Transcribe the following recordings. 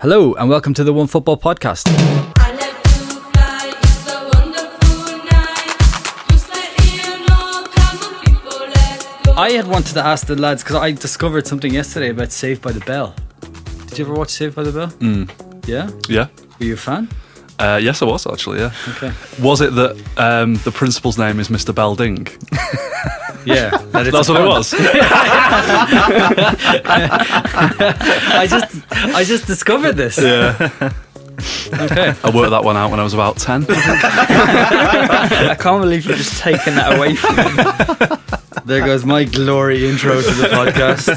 Hello, and welcome to the One Football Podcast. I like to fly, it's a wonderful night. Just let me know, come on people, let's go. I had wanted to ask the lads because I discovered something yesterday about Saved by the Bell. Did you ever watch Saved by the Bell? Mm. Yeah? Yeah. Were you a fan? Uh, yes, I was actually. Yeah. Okay. Was it that um, the principal's name is Mr. Belding? Yeah. that That's what it was. I just I just discovered this. yeah. Okay. I worked that one out when I was about ten. I can't believe you've just taken that away from me. There goes my glory intro to the podcast.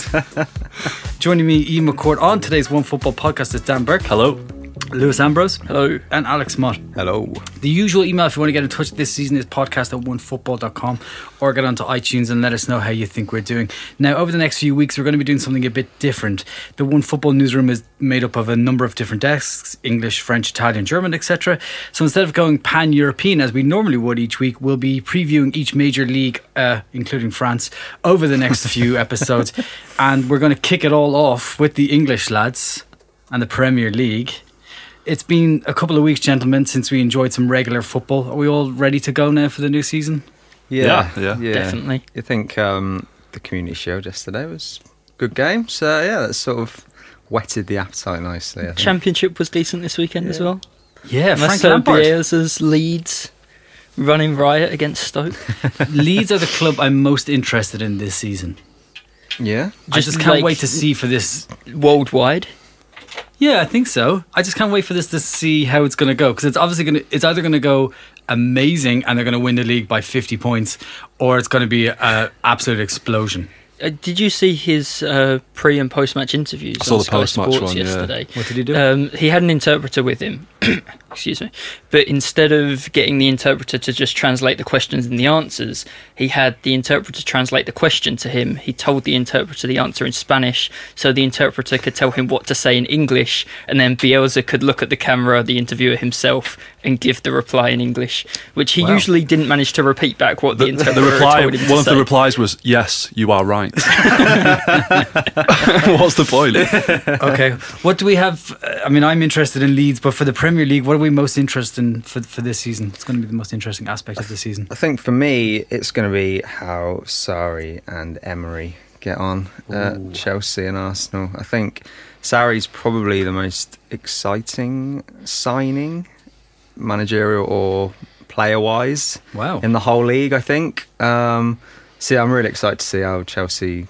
Joining me, Ian McCourt, on today's One Football Podcast is Dan Burke, Hello. Lewis Ambrose, Hello. and Alex Mott. Hello. The usual email if you want to get in touch this season is podcast at onefootball.com or get onto iTunes and let us know how you think we're doing. Now, over the next few weeks, we're going to be doing something a bit different. The One Football newsroom is made up of a number of different desks English, French, Italian, German, etc. So instead of going pan European as we normally would each week, we'll be previewing each major league, uh, including France, over the next few episodes. And we're going to kick it all off with the English lads and the Premier League. It's been a couple of weeks, gentlemen, since we enjoyed some regular football. Are we all ready to go now for the new season? Yeah, Yeah, yeah. Definitely. You think um, the community shield yesterday was a good game? So yeah, that sort of whetted the appetite nicely. I think. Championship was decent this weekend as well. Yeah, Frank Marcelo Lampard. Bielsa's Leeds running riot against Stoke. Leeds are the club I'm most interested in this season. yeah, I Just just can't like- wait to see for this. Worldwide. Yeah, I think so. I just can't wait for this to see how it's going to go because it's obviously going to. It's either going to go amazing and they're going to win the league by 50 points, or it's going to be an absolute explosion. Uh, did you see his uh, pre and post match interviews I saw on the Sky post-match Sports one, yeah. yesterday? What did he do? Um, he had an interpreter with him. Excuse me. But instead of getting the interpreter to just translate the questions and the answers, he had the interpreter translate the question to him. He told the interpreter the answer in Spanish, so the interpreter could tell him what to say in English, and then Bielsa could look at the camera, the interviewer himself, and give the reply in English, which he Wow. usually didn't manage to repeat back what the, The, interpreter the reply, told him to one of the replies was, "Yes, you are right." What's the point? okay, what do we have? uh, I mean, I'm interested in Leeds, but for the Premier League, what are we most interested in for, for this season? It's going to be the most interesting aspect of the season. I think for me it's going to be how Sarri and Emery get on at Chelsea and Arsenal. I think Sarri's probably the most exciting signing, managerial or player wise. Wow. in the whole league. I think. Um, see, I'm really excited to see how Chelsea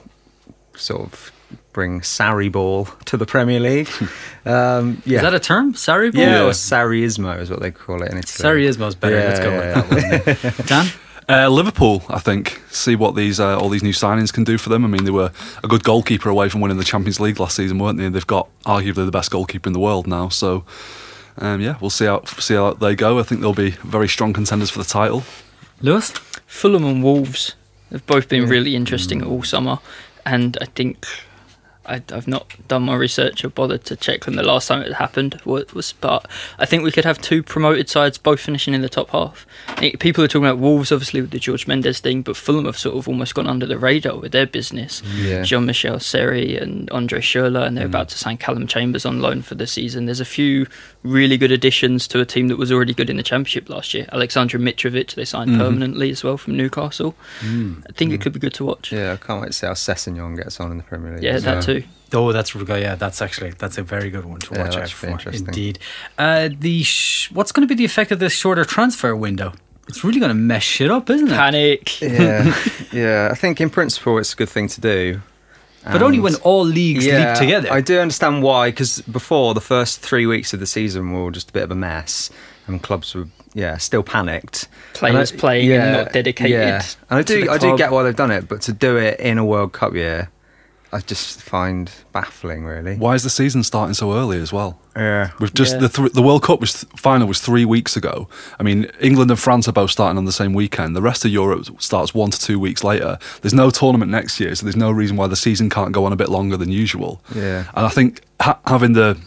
sort of bring Sarri ball to the Premier League. Um, yeah, Is that a term? Sorry, ball? yeah, Yeah. or Sarriismo is what they call it in Italy. Sarriismo's better. Yeah, Let's go yeah, with that one. Dan? Uh, Liverpool, I think, see what these uh, all these new signings can do for them. I mean, they were a good goalkeeper away from winning the Champions League last season, weren't they? They've got arguably the best goalkeeper in the world now. So, um, yeah, we'll see how see how they go. I think they'll be very strong contenders for the title. Lewis? Fulham and Wolves have both been really interesting all summer, and I think I, I've not done my research or bothered to check when the last time it happened was, was. But I think we could have two promoted sides both finishing in the top half. Eh, people are talking about Wolves, obviously with the Jorge Mendes thing, but Fulham have sort of almost gone under the radar with their business. Yeah. Jean-Michel Seri and Andre Schürrle, and they're mm. about to sign Calum Chambers on loan for the season. There's a few really good additions to a team that was already good in the Championship last year. Aleksandar Mitrovic, they signed mm-hmm. permanently as well from Newcastle. Mm. I think it mm. could be good to watch. Yeah, I can't wait to see how Sessegnon gets on in the Premier League. Yeah, that well. too. Oh, that's yeah. That's actually that's a very good one to Yeah, watch that out should be for. interesting. Indeed. Uh, the sh- what's going to be the effect of this shorter transfer window? It's really going to mess shit up, isn't it? Panic. Yeah, yeah. I think in principle it's a good thing to do. but only when all leagues league together. I do understand why, because before the first three weeks of the season were just a bit of a mess, and clubs were yeah still panicked. Players And playing and not dedicated Yeah, and I do I do get why they've done it, but to do it in a World Cup year, I just find baffling. Really. Why is the season starting so early as well? Yeah. We've just Yeah. the th- the World Cup was final was three weeks ago. I mean, England and France are both starting on the same weekend. The rest of Europe starts one to two weeks later. There's no tournament next year, so there's no reason why the season can't go on a bit longer than usual. Yeah. and I think ha- having the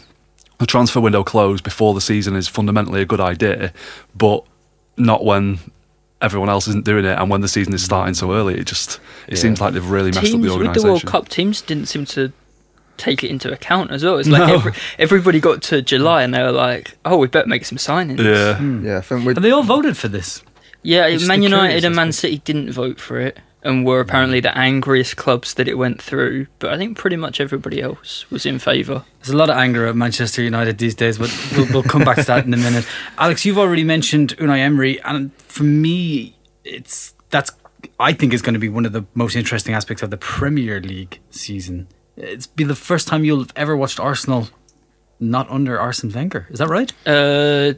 the transfer window closed before the season is fundamentally a good idea, but not when everyone else isn't doing it and when the season is starting so early. It just it Yeah. seems like they've really messed up teams the with organisation. the World Cup teams didn't seem to take it into account as well. It's like No. every, everybody got to July and they were like, "Oh, we better make some signings." Yeah. Hmm. Yeah, I think And they all voted for this. Yeah, It's Man United and Man. City didn't vote for it and were apparently the angriest clubs that it went through. But I think pretty much everybody else was in favour. There's a lot of anger at Manchester United these days, but we'll, we'll come back to that in a minute. Alex, you've already mentioned Unai Emery, and for me, it's that's I think is going to be one of the most interesting aspects of the Premier League season. It's be the first time you'll have ever watched Arsenal not under Arsene Wenger. Is that right? Uh,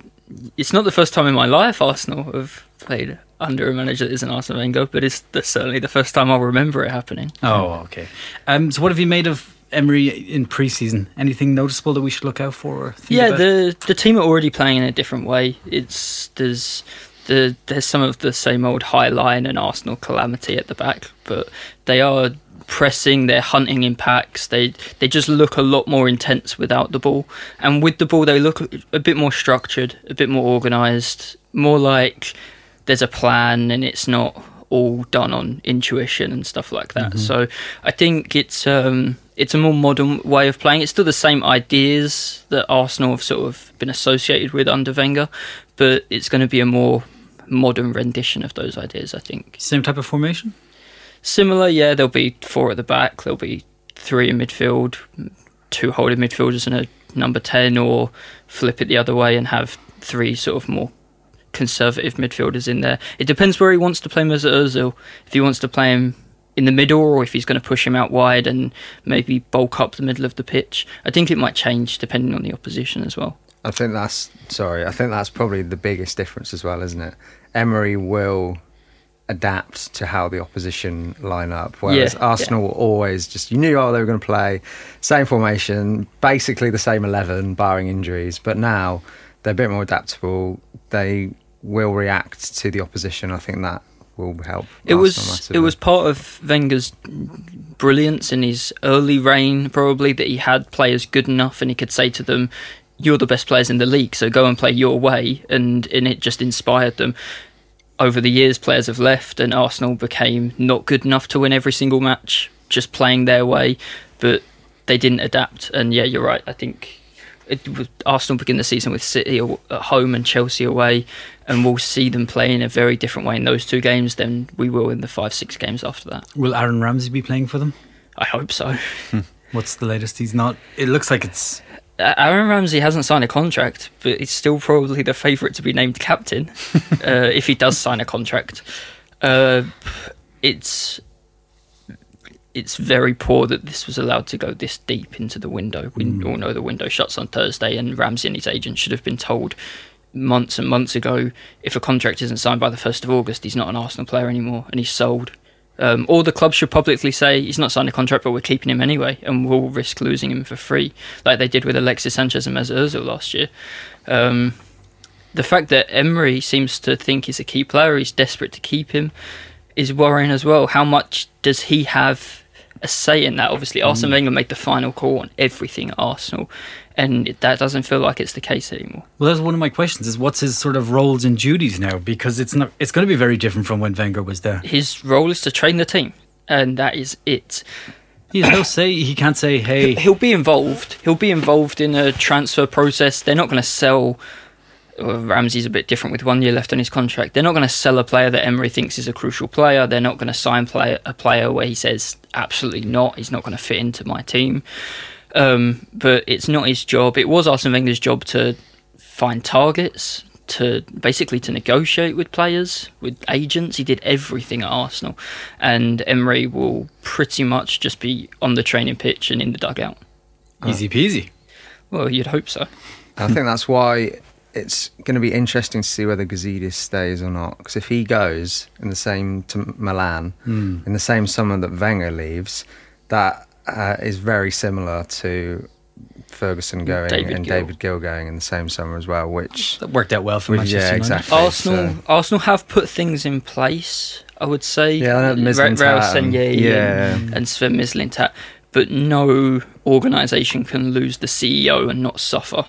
it's not the first time in my life Arsenal have played under a manager that isn't Arsene Wenger, but it's the, certainly the first time I'll remember it happening. Oh, okay. Um, so, what have you made of Emery in pre-season? Anything noticeable that we should look out for? Or think yeah, about? the the team are already playing in a different way. It's there's the there's some of the same old high line and Arsenal calamity at the back, but they are pressing, they're hunting in packs. They they just look a lot more intense without the ball, and with the ball they look a bit more structured, a bit more organised, more like there's a plan and it's not all done on intuition and stuff like that. So I think it's um, it's a more modern way of playing. It's still the same ideas that Arsenal have sort of been associated with under Wenger, but it's going to be a more modern rendition of those ideas. I think same type of formation. similar. Yeah, there'll be four at the back. There'll be three in midfield, two holding midfielders and a number ten, or flip it the other way and have three sort of more conservative midfielders in there. It depends where he wants to play Mesut Ozil. If he wants to play him in the middle, or if he's going to push him out wide and maybe bulk up the middle of the pitch. I think it might change depending on the opposition as well. I think that's sorry. I think that's probably the biggest difference as well, isn't it? Emery will adapt to how the opposition line up, whereas Yeah, Arsenal were always just you knew how they were going to play, same formation, basically the same eleven, barring injuries. But now they're a bit more adaptable. They will react to the opposition. I think that will help. It Arsenal was massively. it was part of Wenger's brilliance in his early reign, probably that he had players good enough and he could say to them, "You're the best players in the league, so go and play your way," and and it just inspired them. Over the years, players have left, and Arsenal became not good enough to win every single match, just playing their way. But they didn't adapt, and yeah, you're right. I think it Arsenal begin the season with City at home and Chelsea away, and we'll see them play in a very different way in those two games than we will in the five six games after that. Will Aaron Ramsey be playing for them? I hope so. What's the latest? He's not. It looks like it's. Uh, Aaron Ramsey hasn't signed a contract, but he's still probably the favourite to be named captain uh, if he does sign a contract. Uh, it's it's very poor that this was allowed to go this deep into the window. We all know the window shuts on Thursday, and Ramsey and his agent should have been told months and months ago if a contract isn't signed by the first of August, he's not an Arsenal player anymore, and he's sold. Um, or the club should publicly say he's not signed a contract, but we're keeping him anyway, and we'll risk losing him for free, like they did with Alexis Sanchez and Mesut Ozil last year. Um, the fact that Emery seems to think he's a key player, he's desperate to keep him, is worrying as well. How much does he have a say in that? Obviously, Arsene mm. Wenger made the final call on everything at Arsenal, and that doesn't feel like it's the case anymore. Well, that's one of my questions. Is what's his sort of roles and duties now? Because it's not. It's going to be very different from when Wenger was there. His role is to train the team, and that is it. He has no say. He can't say, "Hey, He'll be involved. He'll be involved in a transfer process. They're not going to sell. Ramsey's a bit different with one year left on his contract. They're not going to sell a player that Emery thinks is a crucial player. They're not going to sign play, a player where he says absolutely not. He's not going to fit into my team. Um, but it's not his job. It was Arsene Wenger's job to find targets, to basically to negotiate with players, with agents. He did everything at Arsenal, and Emery will pretty much just be on the training pitch and in the dugout. easy peasy." Well, you'd hope so. I think that's why it's going to be interesting to see whether Gazidis stays or not. Because if he goes in the same to Milan Hmm. in the same summer that Wenger leaves, that uh, is very similar to Ferguson going David and Gill. David Gill going in the same summer as well. Which That worked out well for Well, Manchester yeah, United. exactly. Arsenal, so- Arsenal have put things in place. I would say. Yeah, I know Ra- Mislintat Raul and- Senye yeah. and, and Sven Mislintat, but no organisation can lose the CEO and not suffer.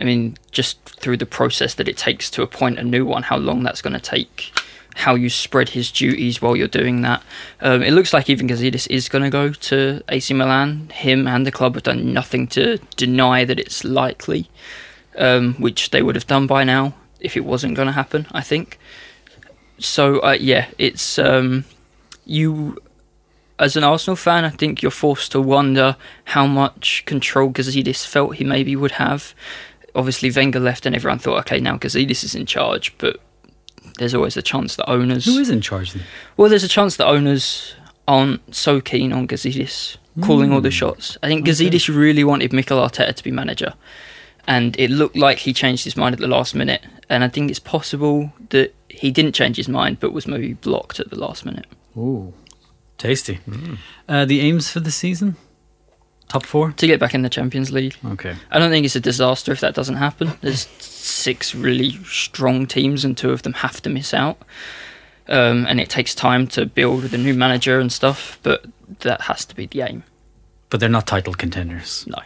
I mean, just through the process that it takes to appoint a new one, how long that's going to take how you spread his duties while you're doing that. Um, it looks like even Gazidis is going to go to AC Milan. Him and the club have done nothing to deny that it's likely, um, which they would have done by now if it wasn't going to happen. I think. So uh, yeah, it's um, you as an Arsenal fan, I think you're forced to wonder how much control Gazidis felt he maybe would have. Obviously, Wenger left, and everyone thought, okay, now Gazidis is in charge, but there's always a chance that owners. Who is in charge then? Well, there's a chance that owners aren't so keen on Gazidis calling all the shots. I think Gazidis really wanted Mikel Arteta to be manager, and it looked like he changed his mind at the last minute. And I think it's possible that he didn't change his mind, but was maybe blocked at the last minute. Ooh, tasty. Uh, the aims for the season? Top four? To get back in the Champions League. Okay. I don't think it's a disaster if that doesn't happen. There's six really strong teams, and two of them have to miss out. Um, and it takes time to build with a new manager and stuff, but that has to be the aim. But they're not title contenders. No.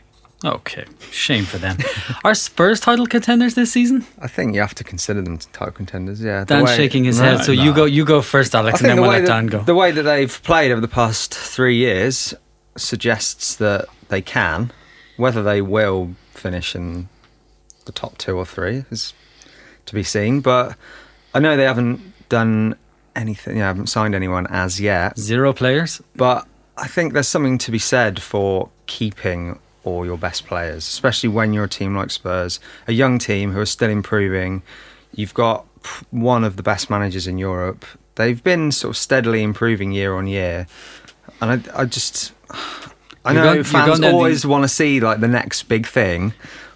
Okay. Shame for them. Are Spurs title contenders this season? I think you have to consider them title contenders. Yeah, the Dan's way- shaking his No, head. So no. you go you go first, Alex, and then the we'll let that, Dan go. the way that they've played over the past three years suggests that they can. Whether they will finish in the top two or three is to be seen. But I know they haven't done anything. You know, haven't signed anyone as yet. Zero players? But I think there's something to be said for keeping all your best players, especially when you're a team like Spurs, a young team who are still improving. You've got one of the best managers in Europe. They've been sort of steadily improving year on year, and I, I just, I know you're fans down the- always want to see like the next big thing,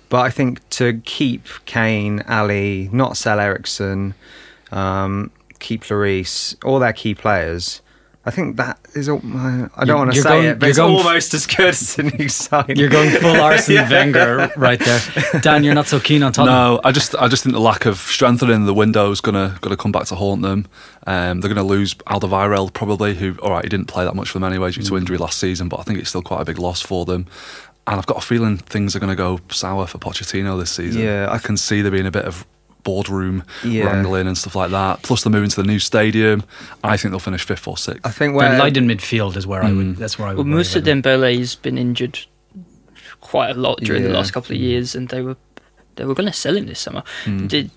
but I think to keep Kane, Alli, not sell Eriksen, um, keep Lloris, all their key players. I think that is. all- I I You're- don't want to say going- it, but it's going f- almost as good as the new signing. You're going full Arsene Wenger right there. Dan, you're not so keen on Tottenham. No, I just I just think the lack of strengthening the window is gonna gonna come back to haunt them. Um, they're gonna lose Alderweireld probably, who all right he didn't play that much for them anyway due to Mm. injury last season, but I think it's still quite a big loss for them. And I've got a feeling things are gonna go sour for Pochettino this season. Yeah, I I can see there being a bit of boardroom Yeah. wrangling and stuff like that. Plus they're moving to the new stadium. I think they'll finish fifth or sixth. I think They're where light in midfield is where I would. Mm. That's where I would. worry Mousa them. Dembele's been injured quite a lot during the last couple of years, and they were they were going to sell him this summer. Mm. Did,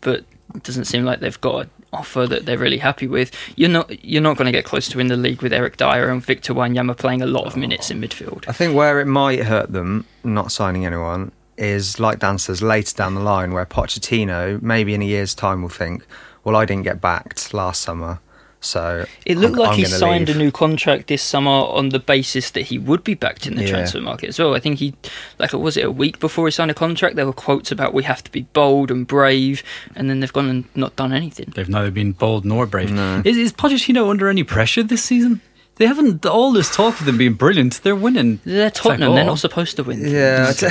but it doesn't seem like they've got an offer that they're really happy with. You're not you're not going to get close to win the league with Eric Dier and Victor Wanyama playing a lot of minutes in midfield. I think where it might hurt them not signing anyone is like Dan says later down the line where Pochettino maybe in a year's time will think, well, I didn't get backed last summer, so It looked I'm- like I'm he signed leave." a new contract this summer on the basis that he would be backed in the Yeah. transfer market as well. I think he, like, was it a week before he signed a contract? There were quotes about we have to be bold and brave, and then they've gone and not done anything. They've neither been bold nor brave. No. Is, is Pochettino under any pressure this season? They haven't all this talk of them being brilliant. They're winning. They're It's like, Tottenham. they're not supposed to win. Yeah,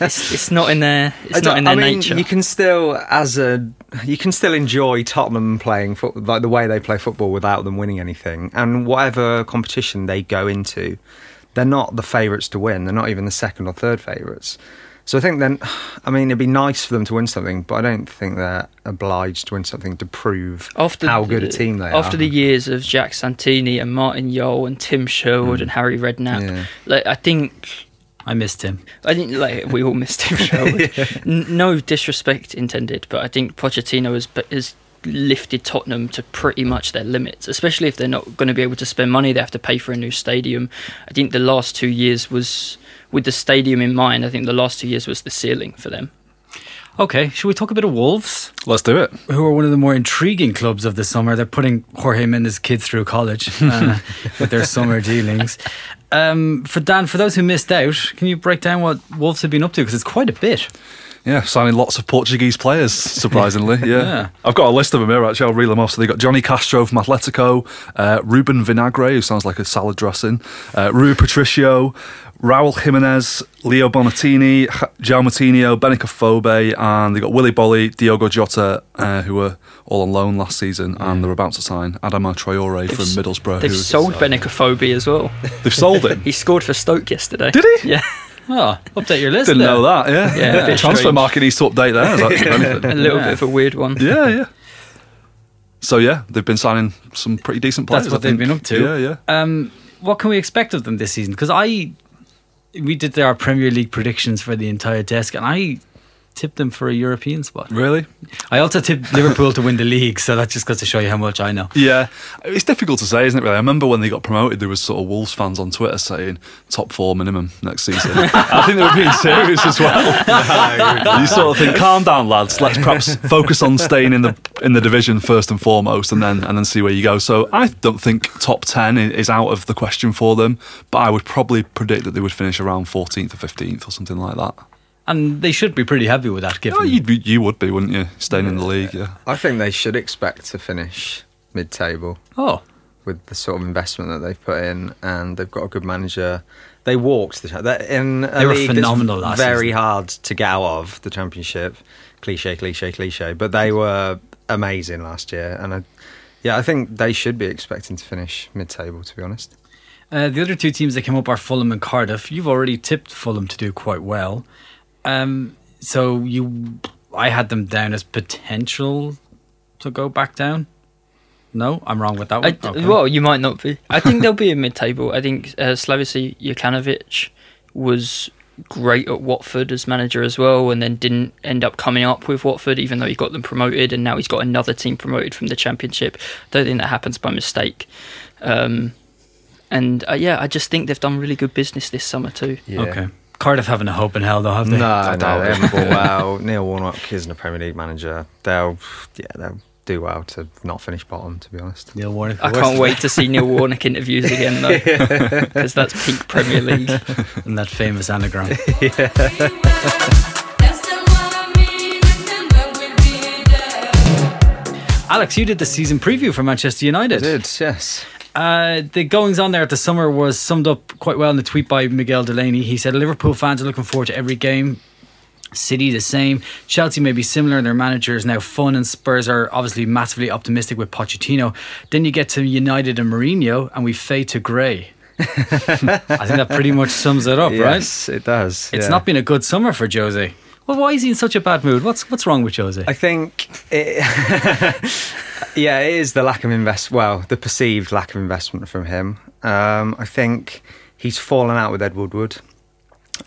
it's, it's not in their it's not in their I mean, nature. You can still, as a, you can still enjoy Tottenham playing foot, like the way they play football without them winning anything. And whatever competition they go into, they're not the favourites to win. They're not even the second or third favourites. So I think then, I mean, it'd be nice for them to win something, but I don't think they're obliged to win something to prove after how the- good a team they after are. After the years of Jacques Santini and Martin Jol and Tim Sherwood hmm. and Harry Redknapp, Yeah. like I think I missed him. I think like we all missed Tim Sherwood. N- No disrespect intended, but I think Pochettino has has lifted Tottenham to pretty much their limits, especially if they're not going to be able to spend money. They have to pay for a new stadium. I think the last two years was with the stadium in mind. I think the last two years was the ceiling for them. Okay, should we talk a bit of Wolves, Let's do it. who are one of the more intriguing clubs of the summer? They're putting Jorge Mendes kids through college uh, with their summer dealings. Um, for Dan, for those who missed out, can you break down what Wolves have been up to? Because it's quite a bit. Yeah, signing lots of Portuguese players, surprisingly. Yeah. Yeah. I've got a list of them here, actually. I'll reel them off. So they've got Jonny Castro from Atletico, uh, Ruben Vinagre, who sounds like a salad dressing, uh, Rui Patricio, Raul Jimenez, Leo Bonatini, H- João Moutinho, Benik Afobe, and they've got Willy Boly, Diogo Jota, uh, who were all on loan last season, and they're about to sign Adama Traore from Middlesbrough. They've who- sold Benicophobia as well. They've sold him. He scored for Stoke yesterday. Did he? Yeah, Oh, update your list. Didn't there. know that, yeah. Yeah, a bit Transfer strange. market needs to update there. is that- if a little Yeah. bit of a weird one. yeah, yeah. so yeah, they've been signing some pretty decent players. That's what I they've think. been up to. Yeah, yeah. Um, what can we expect of them this season? Because I, we did our Premier League predictions for the entire desk, and I tipped them for a European spot. Really? I also tipped Liverpool to win the league, so that just goes to show you how much I know. Yeah, it's difficult to say, isn't it? Really, I remember when they got promoted, there was sort of Wolves fans on Twitter saying top four minimum next season. I think they were being serious as well. you sort of think, calm down, lads. Let's perhaps focus on staying in the in the division first and foremost, and then and then see where you go. So I don't think top ten is out of the question for them, but I would probably predict that they would finish around 14th or 15th or something like that. And they should be pretty happy with that, given Oh, you'd be, you would be, wouldn't you? Staying in the league, yeah. I think they should expect to finish mid-table oh, with the sort of investment that they've put in, and they've got a good manager. They walked the cha- they're in a They were league that's phenomenal last Very season. hard to get out of the championship. Cliche, cliche, cliche. But they were amazing last year, and I, yeah, I think they should be expecting to finish mid-table. To be honest, Uh, the other two teams that came up are Fulham and Cardiff. You've already tipped Fulham to do quite well. Um, so you, I had them down as potential to go back down. No, I'm wrong with that I, one. Okay. Well, you might not be. I think they'll be in mid-table. I think uh, Slavisa Jokanovic was great at Watford as manager as well, and then didn't end up coming up with Watford, even though he got them promoted, and now he's got another team promoted from the Championship. Don't think that happens by mistake. Um, and uh, yeah, I just think they've done really good business this summer too. Okay. Cardiff haven't a hope in hell, though, have they? No, no, they it. haven't bought well. Neil Warnock isn't a Premier League manager. They'll, yeah, they'll do well to not finish bottom. To be honest, Neil Warnock. I can't wait to see Neil Warnock interviews again though, because that's peak Premier League. And that famous anagram. That's the one I mean, and then we'll be there. Alex, you did the season preview for Manchester United. did yes. Uh, the goings on there at the summer was summed up quite well in the tweet by Miguel Delaney. He said Liverpool fans are looking forward to every game. City the same. Chelsea may be similar. Their manager is now fun, and Spurs are obviously massively optimistic with Pochettino. Then you get to United and Mourinho, and we fade to grey. I think that pretty much sums it up, right? yes, it does. It's yeah. not been a good summer for Jose. Well, why is he in such a bad mood? What's what's wrong with Jose? I think it, yeah, it is the lack of invest. Well, the perceived lack of investment from him. Um, I think he's fallen out with Ed Woodward.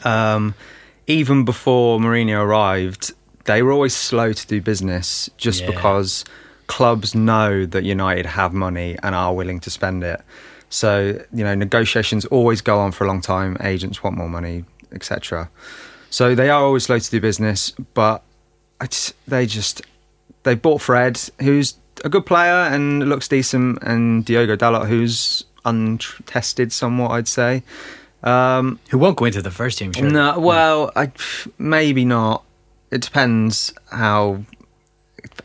Um, even before Mourinho arrived, they were always slow to do business, just Yeah. because clubs know that United have money and are willing to spend it. So you know, negotiations always go on for a long time. Agents want more money, etc. So they are always slow to do business, but they just they bought Fred, who's a good player and looks decent, and Diogo Dalot, who's untested somewhat, I'd say. Um, Who won't go into the first team? Sure. no, well, I, maybe not. It depends how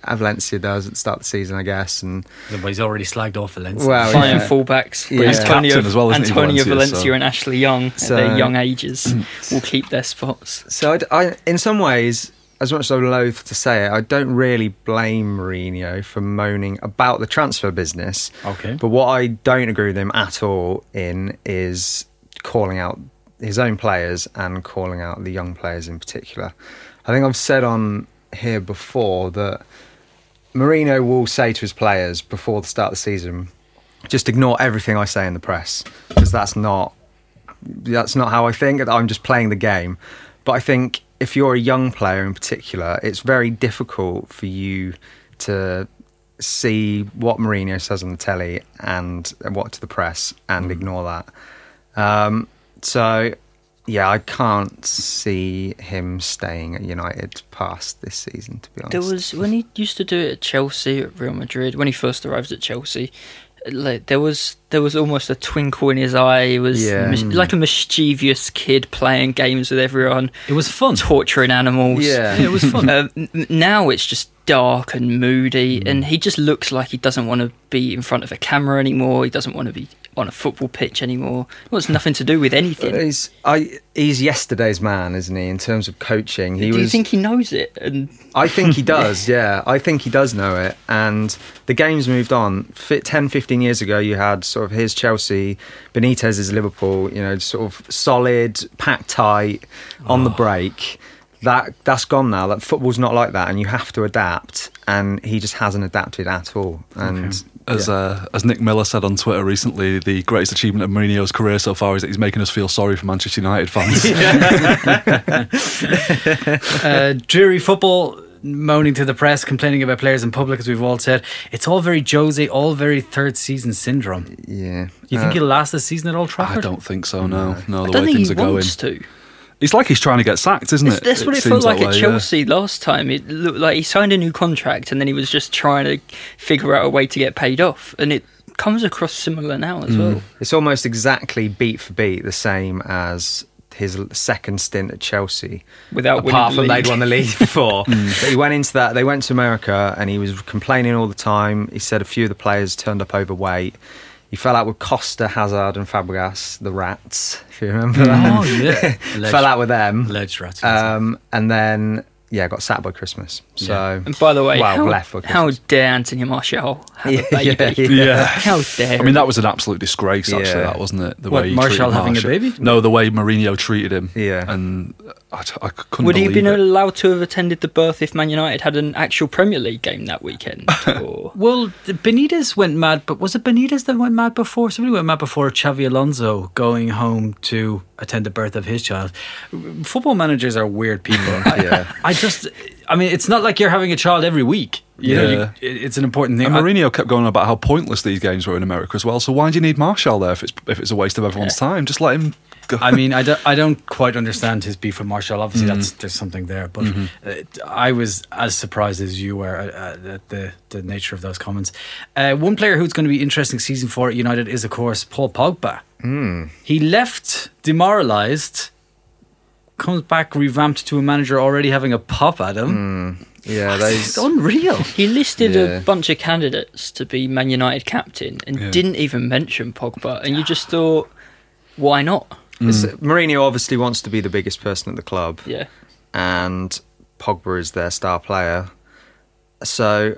Valencia does at the start of the season, I guess. And Well, he's already slagged off Valencia. well, Flying yeah. fullbacks. Yeah. He's Antonio, captain as well, isn't he, Antonio Valencia, Valencia so- and Ashley Young at So- their young ages will keep their spots. So, I, I- in some ways, as much as I'm loath to say it, I don't really blame Mourinho for moaning about the transfer business. Okay. But what I don't agree with him at all in is calling out his own players and calling out the young players in particular. I think I've said on here before that Mourinho will say to his players before the start of the season, just ignore everything I say in the press because that's not that's not how I think. I'm just playing the game. But I think if you're a young player in particular, it's very difficult for you to see what Mourinho says on the telly and what to the press and ignore that. Um, so, yeah, I can't see him staying at United past this season, to be honest. There was when he used to do it at Chelsea, at Real Madrid, when he first arrived at Chelsea. Like there was there was almost a twinkle in his eye. He was Yeah. mis- like a mischievous kid playing games with everyone, It was fun. torturing animals. Yeah. Yeah, it was fun. Uh, n- now it's just dark and moody, hmm. and he just looks like he doesn't want to be in front of a camera anymore. He doesn't want to be on a football pitch anymore. It wants nothing to do with anything. He's, I, he's yesterday's man, isn't he, in terms of coaching? He do was, you think he knows it? And I think he does, yeah. I think he does know it. And the game's moved on. Fi 10, 15 years ago, you had sort of his Chelsea, Benitez is Liverpool, you know, sort of solid, packed tight, on the oh. break. That that's gone now. That football's not like that, and you have to adapt. And he just hasn't adapted at all. And As uh, as Nick Miller said on Twitter recently, the greatest achievement of Mourinho's career so far is that he's making us feel sorry for Manchester United fans. uh, dreary football moaning to the press, complaining about players in public, as we've all said. It's all very Jose, all very third season syndrome. yeah, You think Uh, he'll last the season at Old Trafford? I don't think so. No, no. I The don't way think things he are going, to. It's like he's trying to get sacked, isn't It's- it? That's what it, seems felt like that at way, yeah. Chelsea last time. It looked like he signed a new contract and then he was just trying to figure out a way to get paid off. And it comes across similar now Mm. as well. It's almost exactly beat for beat the same as his second stint at Chelsea. Without apart the from league. they'd won the league before. but he went into that. They went to America and he was complaining all the time. He said a few of the players turned up overweight. He fell out with Costa, Hazard, and Fabregas, the rats. If you remember that, Oh, yeah. Fell out with them. Alleged rats. Um, and then yeah, I got sacked by Christmas. So And by the way, Well, how, left for how dare Anthony Martial have Yeah, a baby? yeah, Yeah. How dare I mean, that was an absolute disgrace, actually. Yeah. That wasn't it? The What, way he Martial treated having a baby? No, the way Mourinho treated him. Yeah. and I, I couldn't. Would he have been it. allowed to have attended the birth if Man United had an actual Premier League game that weekend? Or Well, Benitez went mad, but was it Benitez that went mad before? Somebody went mad before Xabi Alonso going home to attend the birth of his child. Football managers are weird people. Yeah. I just, I mean, it's not like you're having a child every week. You know, Yeah. you, it's an important thing. And I- Mourinho kept going about how pointless these games were in America as well. So why do you need Martial there if it's if it's a waste of everyone's time? Just let him go. I mean, I don't, I don't quite understand his beef with Martial. Obviously, Mm-hmm. that's there's something there, but uh, I was as surprised as you were uh, at the the nature of those comments. Uh, one player who's going to be interesting season four at United is, of course, Paul Pogba. He left demoralised, comes back revamped to a manager already having a pop at him. yeah, that's unreal. he listed Yeah. a bunch of candidates to be Man United captain and Yeah. didn't even mention Pogba. And you just thought, why not? It's- mm. Mourinho obviously wants to be the biggest person at the club. Yeah. and Pogba is their star player. So,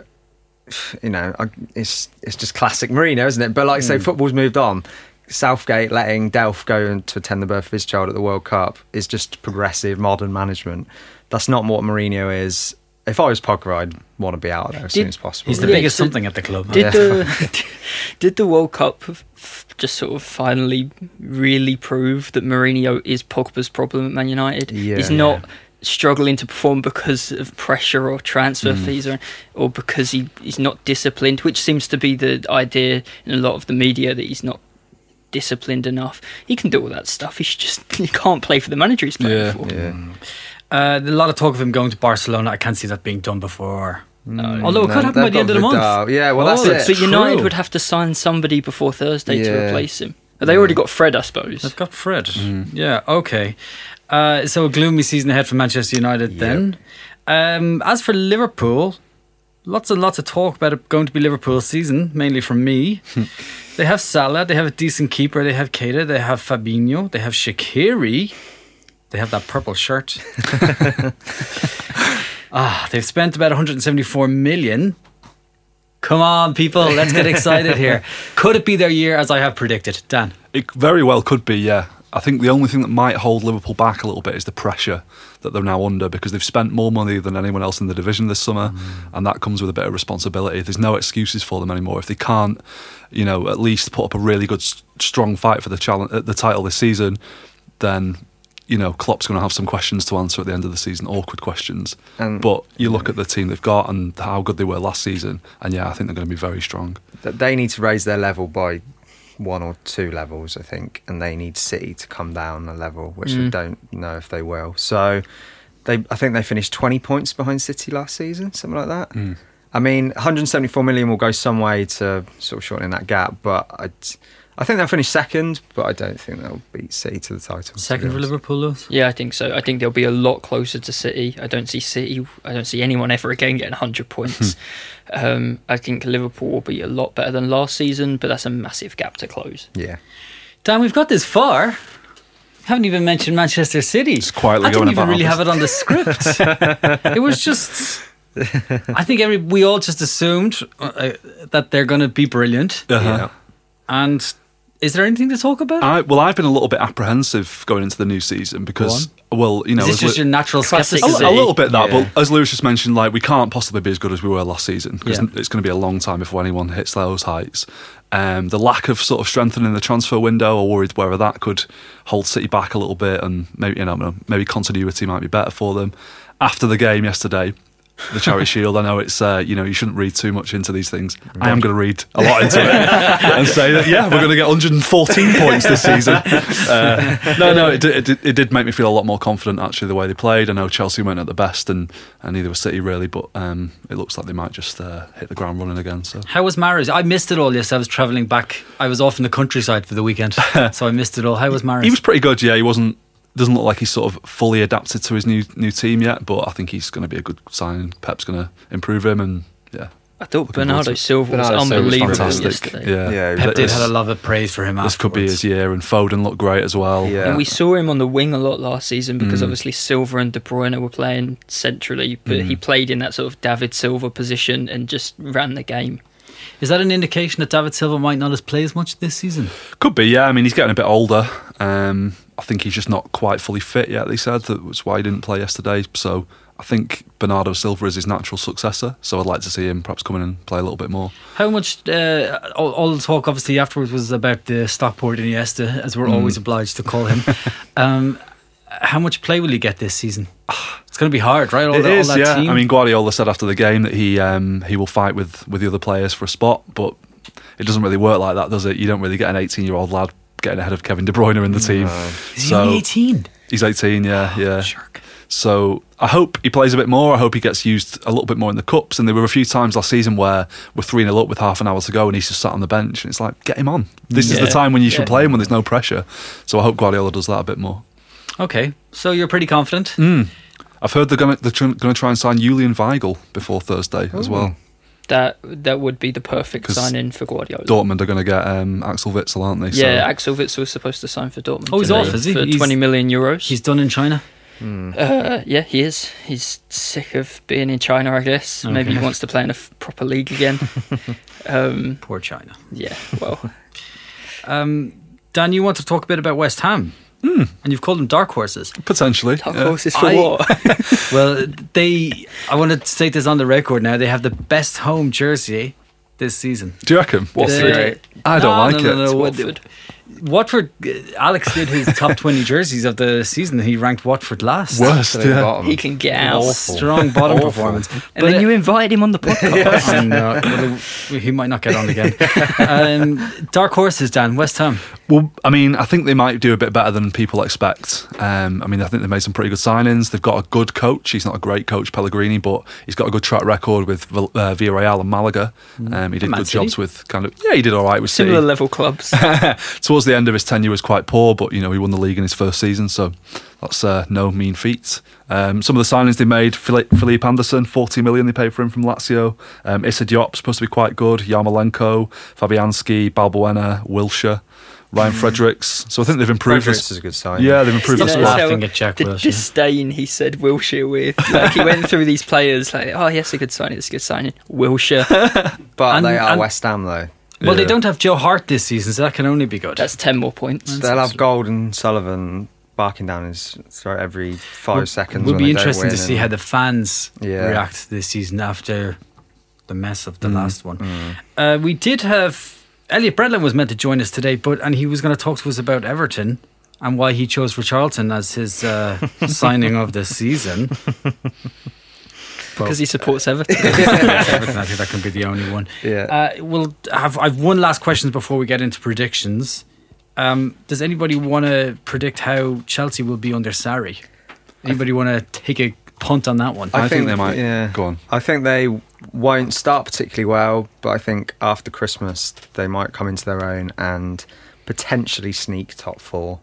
you know, I- it's it's just classic Mourinho, isn't it? But like I say, mm. football's moved on. Southgate letting Delph go and to attend the birth of his child at the World Cup is just progressive modern management. That's not what Mourinho is. If I was Pogba, I'd want to be out of there as Did- soon as possible. He's the Yeah, biggest so- something at the club. Did the did the World Cup just sort of finally really prove that Mourinho is Pogba's problem at Man United? Yeah. He's not struggling to perform because of pressure or transfer mm. fees or or because he, he's not disciplined, which seems to be the idea in a lot of the media that he's not disciplined enough. He can do all that stuff. He just he can't play for the manager he's playing Yeah. for. Mm. Yeah. Uh, a lot of talk of him going to Barcelona. I can't see that being done before. Although it No, could happen by the end of the month. Vidal. Yeah, well, Oh, that's that's it. But United True. would have to sign somebody before Thursday to replace him. They already got Fred, I suppose. They've got Fred. Yeah, okay. Uh, so a gloomy season ahead for Manchester United then. Um, as for Liverpool, lots and lots of talk about it going to be Liverpool's season, mainly from me. they have Salah, they have a decent keeper, they have Keita, they have Fabinho, they have Shaqiri, they have that purple shirt. ah, they've spent about 174 million. Come on, people, let's get excited here. Could it be their year as I have predicted? Dan. It very well could be, yeah. I think the only thing that might hold Liverpool back a little bit is the pressure that they're now under because they've spent more money than anyone else in the division this summer, and that comes with a bit of responsibility. There's no excuses for them anymore if they can't, you know, at least put up a really good, strong fight for the challenge, the title this season. Then, you know, Klopp's going to have some questions to answer at the end of the season, awkward questions. And- but you look at the team they've got and how good they were last season, and yeah, I think they're going to be very strong. they need to raise their level by one or two levels, I think, and they need City to come down a level, which I mm. don't know if they will. So, they, I think they finished 20 points behind City last season, something like that. Mm. I mean, 174 million will go some way to sort of shortening that gap, but I'd, I think they'll finish second, but I don't think they'll beat City to the title. Second for. Liverpool, Lewis? Yeah, I think so. I think they'll be a lot closer to City. I don't see City. I don't see anyone ever again getting 100 points. um, I think Liverpool will be a lot better than last season, but that's a massive gap to close. Yeah. Dan, we've got this far. Haven't even mentioned Manchester City. Just quietly I didn't going even really this. have it on the script. it was just. I think every we all just assumed uh, that they're going to be brilliant. Uh-huh. And is there anything to talk about? I, well, I've been a little bit apprehensive going into the new season because well, you know, Is this as just Lu- your natural Classic a, skepticism? a little bit that, Yeah. but as Lewis just mentioned, like we can't possibly be as good as we were last season because Yeah. it's going to be a long time before anyone hits those heights. Um, the lack of sort of strengthening the transfer window, or worried whether that could hold City back a little bit, and maybe you know maybe continuity might be better for them. After the game yesterday, the Charity Shield, I know it's uh, you know you shouldn't read too much into these things. I am going to read a lot into it and say that yeah, we're going to get 114 points this season. Uh, no, no, it, did- it, did- it did make me feel a lot more confident actually the way they played. I know Chelsea went at the best, and, and neither was City really, but um, it looks like they might just uh, hit the ground running again. So How was Mahrez? I missed it all. Yes, I was travelling back. I was off in the countryside for the weekend, so I missed it all. How was Mahrez? he was pretty good. Yeah, he wasn't. Doesn't look like he's sort of fully adapted to his new new team yet, but I think he's going to be a good sign. Pep's going to improve him, and yeah, I thought Bernardo to. Silva was Bernardo Silva was unbelievable yesterday. Yeah, Yeah, Pep did this- had a lot of praise for him. This could be his year, and Foden looked great as well. Yeah. And we saw him on the wing a lot last season because Mm. obviously Silva and De Bruyne were playing centrally, but Mm. he played in that sort of David Silva position and just ran the game. Is that an indication that David Silva might not have played as much this season? Could be, yeah. I mean, he's getting a bit older. Um, I think he's just not quite fully fit yet. They said that was why he didn't play yesterday. So I think Bernardo Silva is his natural successor. So I'd like to see him perhaps come in and play a little bit more. How much? Uh, all, all the talk, obviously, afterwards was about the Stockport Iniesta, as we're Mm. always obliged to call him. um, how much play will he get this season? It's going to be hard, right? All, It that, is, all that yeah. team. I mean, Guardiola said after the game that he um, he will fight with with the other players for a spot, but it doesn't really work like that, does it? You don't really get an 18 year old lad getting ahead of Kevin De Bruyne in the team. No. is he so- only 18? He's 18, yeah, yeah. Shark. So I hope he plays a bit more. I hope he gets used a little bit more in the cups. And there were a few times last season where we're 3 0 up with half an hour to go and he's just sat on the bench. And it's like, get him on. This is the time when you should Yeah. play him when there's no pressure. So I hope Guardiola does that a bit more. Okay, so you're pretty confident. Mm. I've heard they're going to they're going to try and sign Julian Weigl before Thursday as well. That that would be the perfect 'Cause sign in for Guardiola. Dortmund are going to get um, Axel Witsel, aren't they? yeah, So- Axel Witsel was supposed to sign for Dortmund. Oh, he's today off, is he? For He's- 20 million euros. He's done in China. Uh, yeah, he is. He's sick of being in China, I guess. Maybe he Okay. wants to play in a f- proper league again. um, Poor China. yeah, well, Um, Dan, you want to talk a bit about West Ham, Hmm. and you've called them dark horses. potentially. dark yeah. horses for I- what? Well, they. I want to state this on the record now. They have the best home jersey this season. Do you reckon? Watford. The- I don't No, like no, it. no, no. It's What- Watford. Watford. uh, Alex did his top twenty jerseys of the season. He ranked Watford last. Worst, yeah. bottom. He can get out. Awful. Strong bottom Awful. performance. And then you invited him on the podcast. I know. Well, he might not get on again. Um, dark horses, Dan. West Ham. Well, I mean, I think they might do a bit better than people expect. Um, I mean, I think they've made some pretty good signings. They've got a good coach. He's not a great coach, Pellegrini, but he's got a good track record with Vil- uh, Villarreal and Malaga. Um, he did Man good City. jobs with kind of yeah, he did all right with Similar City. level clubs. Towards the end of his tenure, was quite poor, but you know he won the league in his first season, so that's uh, no mean feat. Um, some of the signings they made: Felipe, Felipe Anderson, forty million they paid for him from Lazio. Um, Issa Diop supposed to be quite good. Yarmolenko, Fabianski, Balbuena, Wilshere, Ryan Fredericks. So I think they've improved. Fredericks this- is a good sign. yeah, they've improved Stop the You know, squad. laughing so at Jack the Wilshere. disdain he said Wilshere with. Like he went through these players like, oh yes, a good signing, it's a good signing. Wilshere. But And- they are and- West Ham, though. Well, they don't have Joe Hart this season, so that can only be good. That's ten more points. They'll have Golden Sullivan barking down his throat every five Will- seconds. Will when be they don't interesting to see and- how the fans Yeah. react this season after the mess of the Mm. last one. Uh, we did have Elliot Bredlin was meant to join us today, but and he was going to talk to us about Everton and why he chose for Charlton as his uh, signing of the season. Because he supports Everton. Everton, I think that can be the only one. Yeah. Uh, we'll have I've one last question before we get into predictions. Um, does anybody want to predict how Chelsea will be under Sarri? Anybody want to take a punt on that one? I, think, they might. Yeah. Go on. I think they won't start particularly well, but I think after Christmas they might come into their own and potentially sneak top four.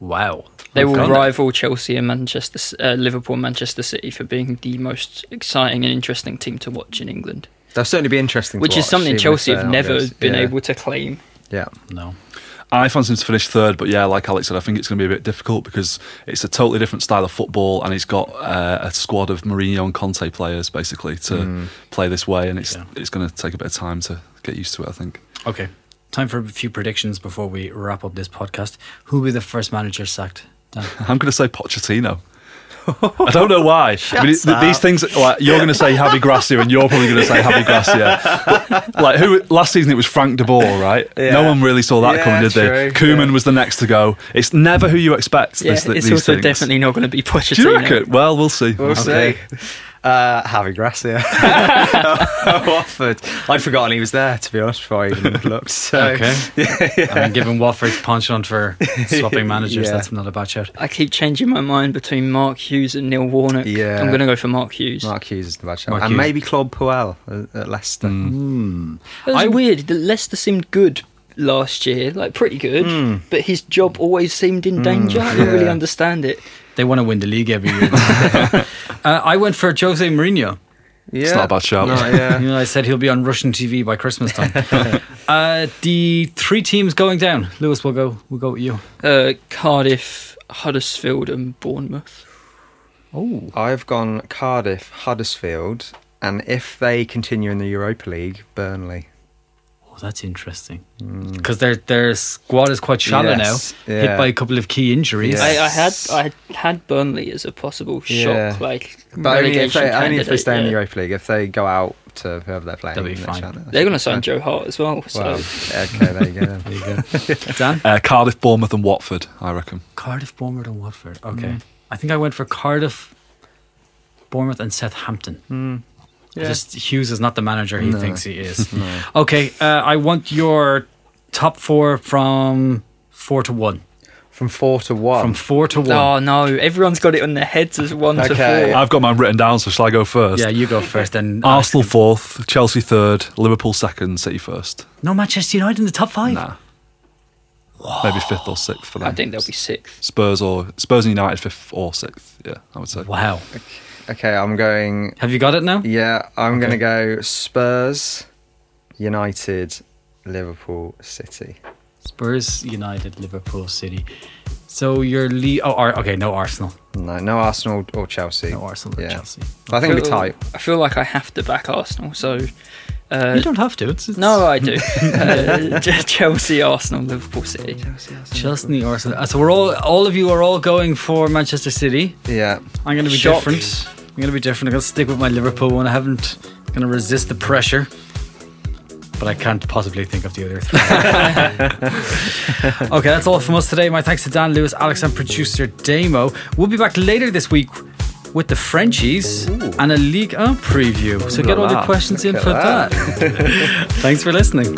Wow, They will Okay. rival Chelsea and Manchester, uh, Liverpool, and Manchester City for being the most exciting and interesting team to watch in England, They'll certainly be interesting. to which is watch, something Chelsea have never good. been Yeah. able to claim. Yeah. No. I fancy him to finish third, but yeah, like Alex said, I think it's going to be a bit difficult because it's a totally different style of football, and he's got uh, a squad of Mourinho and Conte players basically to Mm. play this way, and it's Yeah. it's going to take a bit of time to get used to it. I think. Okay. Time for a few predictions before we wrap up this podcast. Who will be the first manager sacked I'm going to say Pochettino. I don't know why. I mean, it- up. these things, like you're going to say Javi Gracia, and you're probably going to say Javi Gracia. But, like who? Last season it was Frank De Boer, right? Yeah. No one really saw that Yeah, coming, did they? true, Koeman yeah. was the next to go. It's never who you expect. Yeah, this, it's these also things. definitely not going to be Pochettino. Do you reckon? Well, we'll see. We'll Okay. see. Uh, Javi Gracia. Watford. I'd forgotten he was there, to be honest, before I even looked. So. Okay. I mean, given Watford's penchant for swapping managers, Yeah. that's not a bad shout. I keep changing my mind between Mark Hughes and Neil Warnock. Yeah. I'm going to go for Mark Hughes. Mark Hughes is the bad shout. Mark And Hughes. maybe Claude Puel at, at Leicester. Mm. It was I- weird. that Leicester seemed good last year, like pretty good, but his job always seemed in danger. I didn't really understand it. They want to win the league every year. uh, I went for Jose Mourinho. Yeah. It's not a bad shout. No, yeah. You know, I said he'll be on Russian TV by Christmas time. uh, the three teams going down. Lewis, we'll go. We'll go with you. Uh, Cardiff, Huddersfield, and Bournemouth. Oh, I've gone Cardiff, Huddersfield, and if they continue in the Europa League, Burnley. That's interesting. Mm. Because their their squad is quite shallow Yes, now, hit by a couple of key injuries. Yeah. I, I had I had Burnley as a possible shock, Yeah. like But only if, relegation they, only if they candidate, stay in the yeah. Europa League. If they go out to whoever they're playing, They'll be then fine. shall- They're going to sign be Joe Hart as well. So Well, okay, there you go. Then. There you go. Dan? Uh, Cardiff, Bournemouth, and Watford. I reckon. Cardiff, Bournemouth, and Watford. Okay. Mm. I think I went for Cardiff, Bournemouth, and Southampton. Mm. Yeah. Just Hughes is not the manager he No. thinks he is. Okay, uh, I want your top four from four to one. From four to one. From four to one. Oh no! Everyone's got it on their heads as one to four. I've got mine written down, so shall I go first? Yeah, you go first. Then Arsenal fourth, Chelsea third, Liverpool second, City first. No Manchester United in the top five. Nah. Maybe fifth or sixth for them. I think they'll be sixth. Spurs or Spurs and United fifth or sixth. Yeah, I would say. Wow. okay, I'm going. Have you got it now? Yeah, I'm Okay. going to go Spurs, United, Liverpool, City. Spurs, United, Liverpool, City. So your lead. Oh, Ar- okay. No Arsenal. No, no Arsenal or Chelsea. No Arsenal or Yeah. Chelsea. But I think it'll be tight. I feel like I have to back Arsenal. So uh, you don't have to. It's, it's no, I do. uh, Chelsea, Arsenal, Liverpool, City. Chelsea, Arsenal. Uh, So we're all, all of you are all going for Manchester City. Yeah. I'm going to be Shock. different. I'm going to be different. I'm going to stick with my Liverpool one. I haven't going to resist the pressure, but I can't possibly think of the other three. okay, that's all from us today. My thanks to Dan Lewis, Alex, and producer Damo. We'll be back later this week with the Frenchies and a Ligue 1 preview. So get all your la. questions in for at that. Thanks for listening.